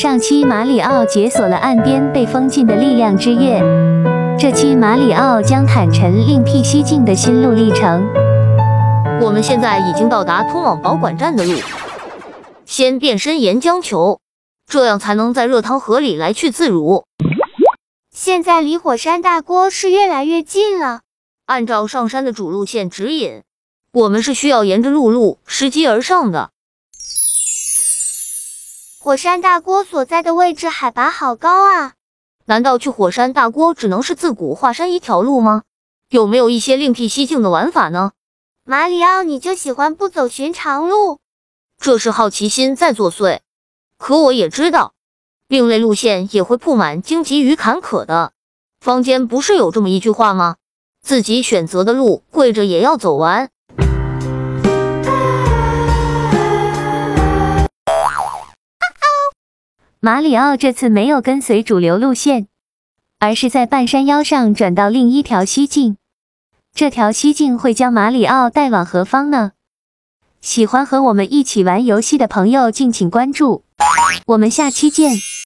上期马里奥解锁了岸边被封禁的力量之月，这期马里奥将坦陈另辟蹊径的心路历程。我们现在已经到达通往保管站的路，先变身岩浆球，这样才能在热汤河里来去自如。现在离火山大锅是越来越近了。按照上山的主路线指引，我们是需要沿着陆路拾级而上的。火山大锅所在的位置海拔好高啊！难道去火山大锅只能是自古华山一条路吗？有没有一些另辟蹊径的玩法呢？马里奥，你就喜欢不走寻常路？这是好奇心在作祟。可我也知道，另类路线也会铺满荆棘与坎坷的。坊间不是有这么一句话吗？自己选择的路，跪着也要走完。马里奥这次没有跟随主流路线，而是在半山腰上转到另一条西径。这条西径会将马里奥带往何方呢？喜欢和我们一起玩游戏的朋友，敬请关注。我们下期见。